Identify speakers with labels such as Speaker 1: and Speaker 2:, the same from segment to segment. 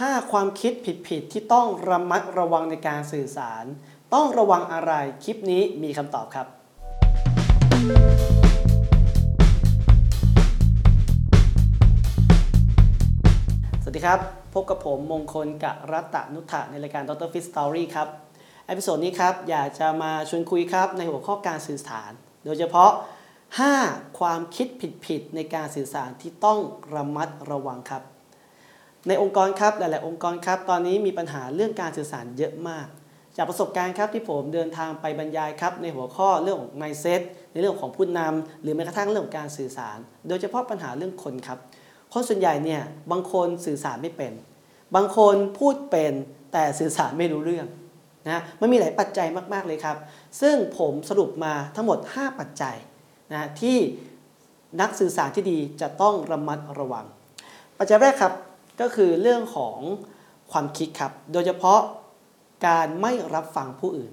Speaker 1: 5 ความคิดผิดๆ ที่ต้องระมัดระวังในการสื่อสาร ต้องระวังอะไรคลิปนี้มีคำตอบครับ สวัสดีครับ พบกับผมมงคลกะรัตนุถะในรายการ Dr. Fit Story ครับ episode นี้ครับอยากจะมาชวนคุยครับในหัวข้อการสื่อสาร โดยเฉพาะ 5 ความคิดผิดๆ ในการสื่อสารที่ต้องระมัดระวังครับ ในองค์กรครับหลาย ๆ องค์กรครับ ตอนนี้มีปัญหาเรื่องการสื่อสารเยอะมาก จากประสบการณ์ครับที่ผมเดินทางไปบรรยายครับในหัวข้อเรื่องของ mindset ในเรื่องของผู้นำหรือแม้กระทั่งเรื่องของการสื่อสาร โดยเฉพาะปัญหาเรื่องคนครับ คนส่วนใหญ่เนี่ยบางคนสื่อสารไม่เป็น บางคนพูดเป็นแต่สื่อสารไม่รู้เรื่องนะมันมีหลายปัจจัยมาก ๆ เลยครับ ซึ่งผมสรุปมาทั้งหมด 5 ปัจจัยนะที่นักสื่อสารที่ดีจะต้องระมัดระวัง ปัจจัยแรกครับ ก็คือเรื่องของความคิดครับ โดยเฉพาะการไม่รับฟังผู้อื่น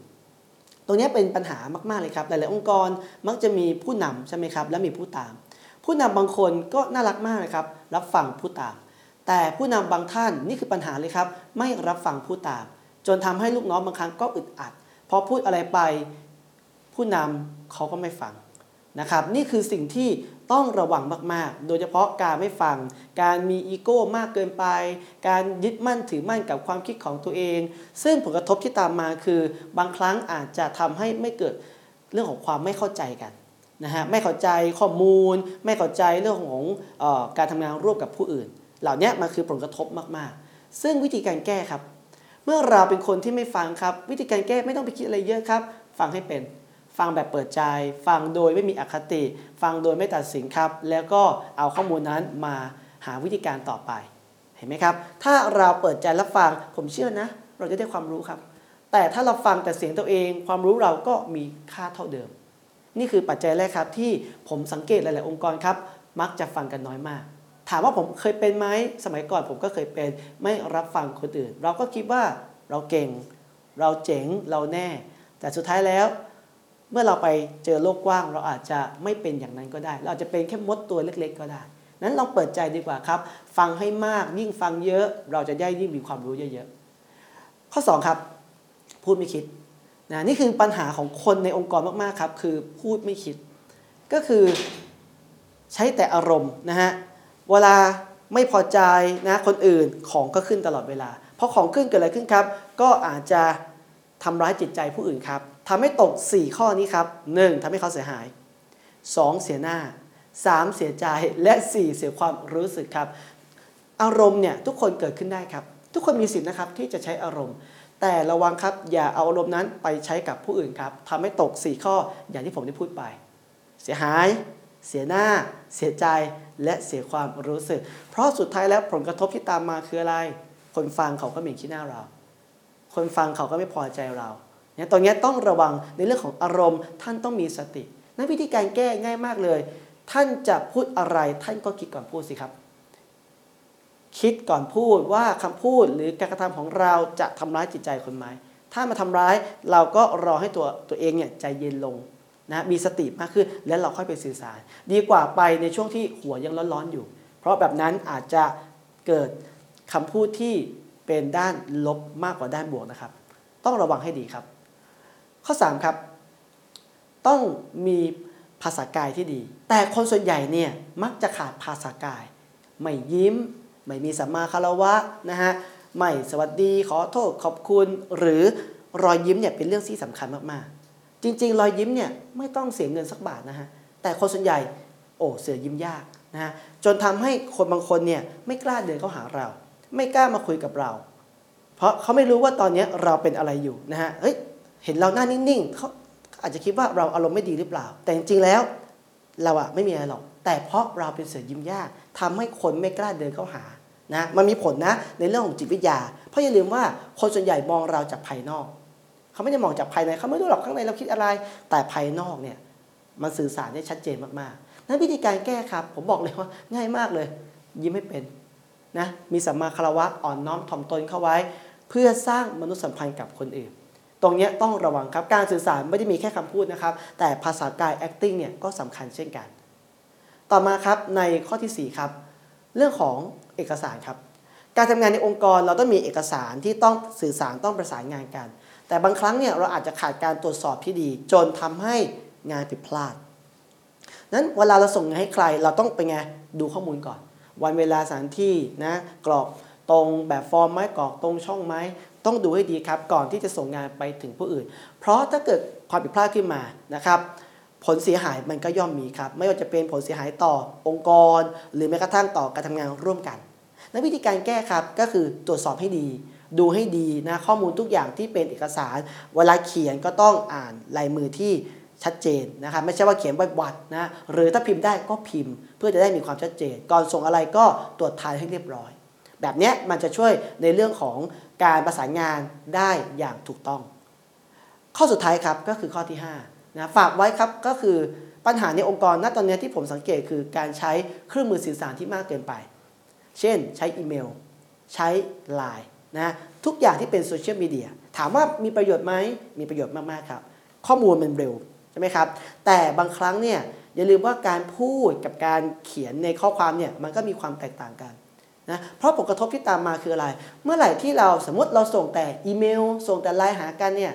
Speaker 1: ตรงนี้เป็นปัญหามากๆเลยครับ หลายๆองค์กรมักจะมีผู้นำใช่ไหมครับ และมีผู้ตาม ผู้นำบางคนก็น่ารักมากเลยครับ รับฟังผู้ตาม แต่ผู้นำบางท่านนี่คือปัญหาเลยครับ ไม่รับฟังผู้ตาม จนทำให้ลูกน้องบางครั้งก็อึดอัดพอพูดอะไรไป ผู้นำเขาก็ไม่ฟัง นะครับนี่คือสิ่งที่ต้องระวังมากๆ โดยเฉพาะการไม่ฟัง การมีอีโก้มากเกินไป การยึดมั่นถือมั่นกับความคิดของตัวเอง ซึ่งผลกระทบที่ตามมาคือบางครั้งอาจจะทำให้ไม่เกิดเรื่องของความไม่เข้าใจกันนะฮะไม่เข้าใจข้อมูล ไม่เข้าใจเรื่องของออการทำงานร่วมกับผู้อื่น เหล่านี้มันคือผลกระทบมากๆ ซึ่งวิธีการแก้ครับ เมื่อเราเป็นคนที่ไม่ฟังครับ วิธีการแก้ไม่ต้องไปคิดอะไรเยอะครับ ฟังให้เป็น ฟังแบบเปิดใจ ฟังโดยไม่มีอคติ ฟังโดยไม่ตัดสินครับ แล้วก็เอาข้อมูลนั้นมาหาวิธีการต่อไป เห็นไหมครับ ถ้าเราเปิดใจรับฟังผมเชื่อนะ เราจะได้ความรู้ครับ แต่ถ้าเราฟังแต่เสียงตัวเอง ความรู้เราก็มีค่าเท่าเดิม นี่คือปัจจัยแรกครับที่ผมสังเกตหลาย ๆ องค์กรครับ มักจะฟังกันน้อยมากถามว่าผมเคยเป็นไหมสมัยก่อนผมก็เคยเป็นไม่รับฟังคนอื่น เราก็คิดว่าเราเก่ง เราเจ๋งเราแน่ แต่สุดท้ายแล้ว เมื่อเราไปเจอโลกกว้าง เราอาจจะไม่เป็นอย่างนั้นก็ได้ เราอาจจะเป็นแค่มดตัวเล็ก ๆ ก็ได้ นั้นลองเปิดใจดีกว่าครับ ฟังให้มากยิ่งฟังเยอะ เราจะได้ยิ่งมีความรู้เยอะๆข้อ 2 ครับ พูดไม่คิดนะนี่คือปัญหาของคนในองค์กรมากๆครับ คือพูดไม่คิด ก็คือใช้แต่อารมณ์นะฮะเวลาไม่พอใจนะคนอื่นของก็ขึ้นตลอดเวลาพอของขึ้นเกิดอะไรขึ้นครับ ก็อาจจะทำร้ายจิตใจผู้อื่นครับ ทำให้ตก 4 ข้อนี้ครับ 1. ทำให้เขาเสียหาย 2. เสียหน้า 3. เสียใจและ 4. เสียความรู้สึกครับ อารมณ์เนี่ยทุกคนเกิดขึ้นได้ครับ ทุกคนมีสิทธินะครับที่จะใช้อารมณ์ แต่ระวังครับอย่าเอาอารมณ์นั้นไปใช้กับผู้อื่นครับทำให้ตก 4 ข้ออย่างที่ผมได้พูดไป เสียหาย เสียหน้า เสียใจและเสียความรู้สึก เพราะสุดท้ายแล้วผลกระทบที่ตามมาคืออะไร คนฟังเขาก็หม็นขี้หน้าเรา คนฟังเขาก็ไม่พอใจเรา ตรงนี้ต้องระวังในเรื่องของอารมณ์ ท่านต้องมีสตินั้นวิธีการแก้ง่ายมากเลย ท่านจะพูดอะไรท่านก็คิดก่อนพูดสิครับ คิดก่อนพูดว่าคำพูดหรือการกระทำของเราจะทำร้ายจิตใจคนไหมถ้ามาทำร้ายเราก็รอให้ตัวตัวเองเนี่ยใจเย็นลงนะมีสติมากขึ้นแล้วเราค่อยไปสื่อสาร ดีกว่าไปในช่วงที่หัวยังร้อนๆอยู่ เพราะแบบนั้นอาจจะเกิดคำพูดที่เป็นด้านลบมากกว่าด้านบวกนะครับ ต้องระวังให้ดีครับ ข้อ 3 ครับ ต้องมีภาษากายที่ดี แต่คนส่วนใหญ่เนี่ยมักจะขาดภาษากาย ไม่ยิ้ม ไม่มีสัมมาคารวะนะฮะไม่สวัสดีขอโทษขอบคุณ หรือรอยยิ้มเนี่ยเป็นเรื่องที่สำคัญมากๆ จริง ๆ รอยยิ้มเนี่ยไม่ต้องเสียเงินสักบาทนะฮะแต่คนส่วนใหญ่โอ้เสียยิ้มยากนะฮะจนทำให้คนบางคนเนี่ยไม่กล้าเดินเข้าหาเรา ไม่กล้ามาคุยกับเรา เพราะเขาไม่รู้ว่าตอนนี้เราเป็นอะไรอยู่นะฮะเฮ้ย เห็นเราหน้านิ่งๆเขาอาจจะคิดว่าเราอารมณ์ไม่ดีหรือเปล่า แต่จริงๆแล้วเราอะไม่มีอะไรหรอก แต่เพราะเราเป็นเสือยิ้มยากทำให้คนไม่กล้าเดินเข้าหานะมันมีผลนะในเรื่องของจิตวิทยา เพราะอย่าลืมว่าคนส่วนใหญ่มองเราจากภายนอก เขาไม่ได้มองจากภายในเขาไม่รู้หรอกข้างในเราคิดอะไร แต่ภายนอกเนี่ยมันสื่อสารได้ชัดเจนมากๆนั้นวิธีการแก้ครับ ผมบอกเลยว่าง่ายมากเลย ยิ้มไม่เป็นนะมีสัมมาคารวะอ่อนน้อมถ่อมตนเข้าไว้ เพื่อสร้างมนุษยสัมพันธ์กับคนอื่น ตรงนี้ต้องระวังครับ การสื่อสารไม่ได้มีแค่คำพูดนะครับ แต่ภาษากาย acting เนี่ยก็สำคัญเช่นกัน ต่อมาครับในข้อที่ 4 ครับ เรื่องของเอกสารครับ การทำงานในองค์กรเราต้องมีเอกสารที่ต้องสื่อสารต้องประสานงานกัน แต่บางครั้งเนี่ยเราอาจจะขาดการตรวจสอบที่ดี จนทำให้งานผิดพลาด นั้นเวลาเราส่งงานให้ใครเราต้องไปไงดูข้อมูลก่อน วันเวลาสถานที่นะกรอกตรงแบบฟอร์มไหมกรอกตรงช่องไหม ต้องดูให้ดีครับก่อนที่จะส่งงานไปถึงผู้อื่น เพราะถ้าเกิดความผิดพลาดขึ้นมานะครับผลเสียหายมันก็ย่อมมีครับ ไม่ว่าจะเป็นผลเสียหายต่อองค์กร หรือแม้กระทั่งต่อการทำงานร่วมกันและวิธีการแก้ครับก็คือตรวจสอบให้ดี ดูให้ดีนะข้อมูลทุกอย่างที่เป็นเอกสาร เวลาเขียนก็ต้องอ่านลายมือที่ชัดเจนนะครับไม่ใช่ว่าเขียนวัดๆนะหรือถ้าพิมพ์ได้ก็พิมพ์ เพื่อจะได้มีความชัดเจน ก่อนส่งอะไรก็ตรวจทายให้เรียบร้อย แบบนี้มันจะช่วยในเรื่องของการประสานงานได้อย่างถูกต้อง ข้อสุดท้ายครับก็คือข้อที่5นะฝากไว้ครับก็คือปัญหาในองค์กรณตอนนี้ที่ผมสังเกตคือการใช้เครื่องมือสื่อสารที่มากเกินไป เช่นใช้อีเมล ใช้ Line นะทุกอย่างที่เป็นโซเชียลมีเดียถามว่ามีประโยชน์ไหมมีประโยชน์มากๆครับ ข้อมูลมันเร็วใช่ไหมครับ แต่บางครั้งเนี่ยอย่าลืมว่าการพูดกับการเขียนในข้อความเนี่ยมันก็มีความแตกต่างกัน นะเพราะผลกระทบที่ตามมาคืออะไร เมื่อไหร่ที่เราสมมติเราส่งแต่อีเมล ส่งแต่ไลน์หากันเนี่ย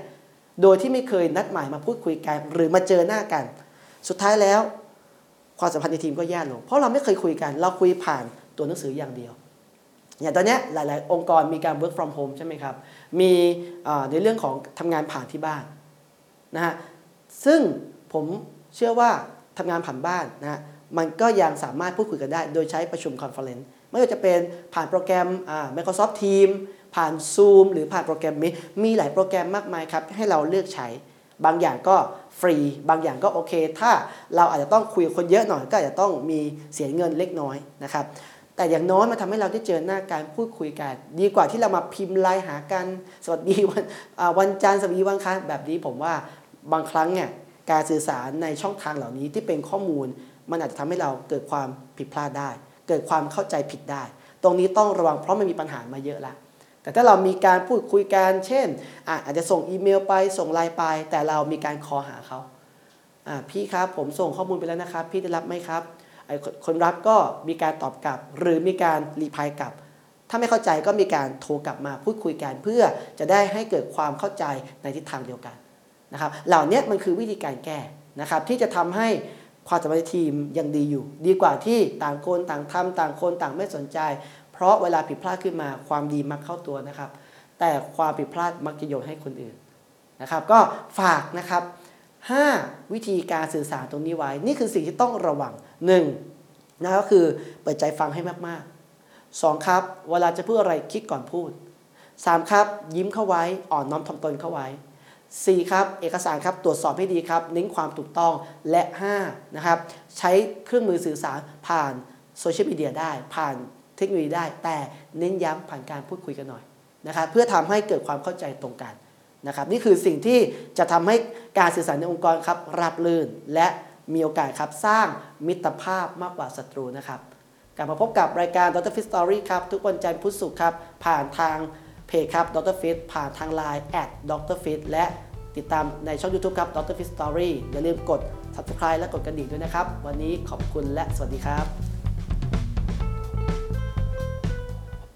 Speaker 1: โดยที่ไม่เคยนัดหมายมาพูดคุยกันหรือมาเจอหน้ากัน สุดท้ายแล้ว ความสัมพันธ์ในทีมก็แย่ลง เพราะเราไม่เคยคุยกัน เราคุยผ่านตัวหนังสืออย่างเดียวอย่างตอนนี้หลาย ๆ องค์กรมีการ work from home ใช่ไหมครับ มีในเรื่องของทำงานผ่านที่บ้านนะฮะซึ่งผมเชื่อว่าทำงานผ่านบ้านนะฮะมันก็ยังสามารถพูดคุยกันได้ โดยใช้ประชุมคอนเฟอเรนซ์ ไม่ว่าจะเป็นผ่านโปรแกรม Microsoft Teams ผ่าน Zoom หรือผ่านโปรแกรมนี้มีหลายโปรแกรมมากมายครับ ให้เราเลือกใช้ บางอย่างก็ฟรี บางอย่างก็โอเค ถ้าเราอาจจะต้องคุยกับคนเยอะหน่อยก็อาจจะต้องมีเสียเงินเล็กน้อยนะครับแต่อย่างน้อยมันทำให้เราได้เจอหน้าการพูดคุยกัน ดีกว่าที่เรามาพิมพ์ไลน์หากัน สวัสดีวันวันจันทร์สวัสดีวันคารแบบนี้ผมว่าบางครั้งเนี่ยการสื่อสารในช่องทางเหล่านี้ที่เป็นข้อมูล มันอาจจะทำให้เราเกิดความผิดพลาดได้ เกิดความเข้าใจผิดได้ ตรงนี้ต้องระวังเพราะมันมีปัญหามาเยอะแล้วแต่ถ้าเรามีการพูดคุยกันเช่นอาจจะส่งอีเมลไปส่งไลน์ไป แต่เรามีการคอหาเขาพี่ครับผมส่งข้อมูลไปแล้วนะครับ พี่ได้รับไหมครับคนรับก็มีการตอบกลับ หรือมีการรีพายกลับ ถ้าไม่เข้าใจก็มีการโทรกลับมาพูดคุยกันเพื่อจะได้ให้เกิดความเข้าใจในทิศทางเดียวกันนะครับ เหล่านี้มันคือวิธีการแก้นะครับที่จะทำให้ ความสัมพันธ์ทีมยังดีอยู่ ดีกว่าที่ต่างคนต่างทำต่างคนต่างไม่สนใจ เพราะเวลาผิดพลาดขึ้นมาความดีมักเข้าตัวนะครับ แต่ความผิดพลาดมักจะโยนให้คนอื่นนะครับ ก็ฝากนะครับ 5 วิธีการสื่อสารตรงนี้ไว้ นี่คือสิ่งที่ต้องระวัง 1. นะก็คือเปิดใจฟังให้มากๆ 2. ครับ เวลาจะพูดอะไรคิดก่อนพูด 3. ครับ ยิ้มเข้าไว้อ่อนน้อมถ่อมตนเข้าไว้ 4. ครับเอกสารครับตรวจสอบให้ดีครับเน้นความถูกต้องและ5นะครับใช้เครื่องมือสื่อสารผ่านโซเชียลมีเดียได้ ผ่านเทคโนโลยีได้ แต่เน้นย้ำผ่านการพูดคุยกันหน่อยนะครับเพื่อทำให้เกิดความเข้าใจตรงกันนะครับนี่คือสิ่งที่จะทำให้การสื่อสารในองค์กรครับราบรื่น และมีโอกาสครับสร้างมิตรภาพมากกว่าศัตรูนะครับกลับมาพบกับรายการ Dr. Fit Story ครับทุกวันจันทร์พุธศุกร์ครับผ่านทาง เพจครับดรฟิสผ่านทาง Line at Dr. Fit และติดตามในช่อง YouTube ครับดรฟิตสตอรี่อย่าลืมกด subscribe และกดกระดิ่งด้วยนะครับ วันนี้ขอบคุณและสวัสดีครับ